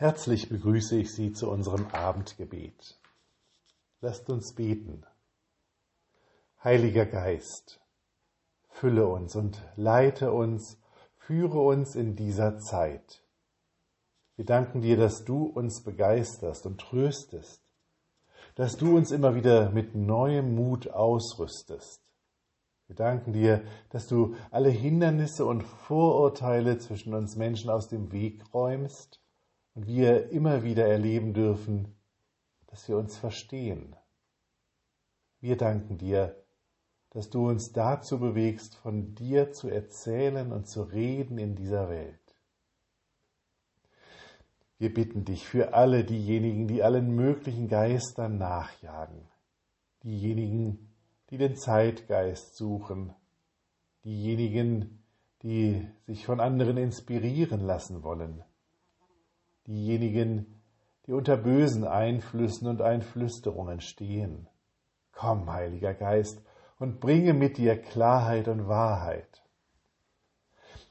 Herzlich begrüße ich Sie zu unserem Abendgebet. Lasst uns beten. Heiliger Geist, fülle uns und leite uns, führe uns in dieser Zeit. Wir danken dir, dass du uns begeisterst und tröstest, dass du uns immer wieder mit neuem Mut ausrüstest. Wir danken dir, dass du alle Hindernisse und Vorurteile zwischen uns Menschen aus dem Weg räumst und wir immer wieder erleben dürfen, dass wir uns verstehen. Wir danken dir, dass du uns dazu bewegst, von dir zu erzählen und zu reden in dieser Welt. Wir bitten dich für alle diejenigen, die allen möglichen Geistern nachjagen, diejenigen, die den Zeitgeist suchen, diejenigen, die sich von anderen inspirieren lassen wollen, diejenigen, die unter bösen Einflüssen und Einflüsterungen stehen. Komm, Heiliger Geist, und bringe mit dir Klarheit und Wahrheit.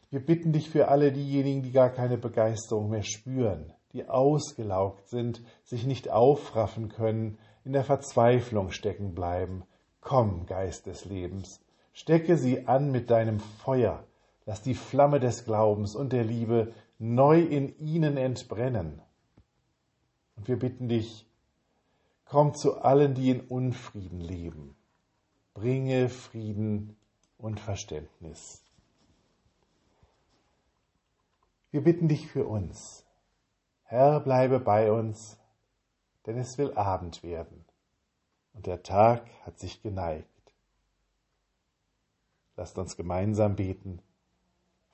Wir bitten dich für alle diejenigen, die gar keine Begeisterung mehr spüren, die ausgelaugt sind, sich nicht aufraffen können, in der Verzweiflung stecken bleiben. Komm, Geist des Lebens, stecke sie an mit deinem Feuer, lass die Flamme des Glaubens und der Liebe neu in ihnen entbrennen. Und wir bitten dich, komm zu allen, die in Unfrieden leben. Bringe Frieden und Verständnis. Wir bitten dich für uns. Herr, bleibe bei uns, denn es will Abend werden und der Tag hat sich geneigt. Lasst uns gemeinsam beten.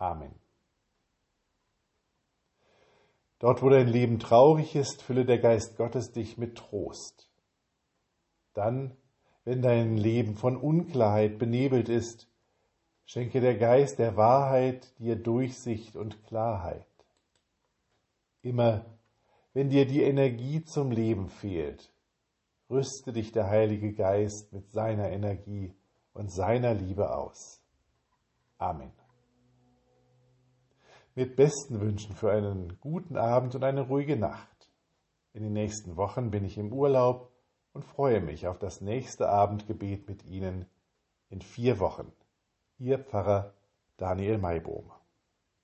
Amen. Dort, wo dein Leben traurig ist, fülle der Geist Gottes dich mit Trost. Dann, wenn dein Leben von Unklarheit benebelt ist, schenke der Geist der Wahrheit dir Durchsicht und Klarheit. Immer, wenn dir die Energie zum Leben fehlt, rüste dich der Heilige Geist mit seiner Energie und seiner Liebe aus. Amen mit besten Wünschen für einen guten Abend und eine ruhige Nacht. In den nächsten Wochen bin ich im Urlaub und freue mich auf das nächste Abendgebet mit Ihnen in vier Wochen. Ihr Pfarrer Daniel Maibohm.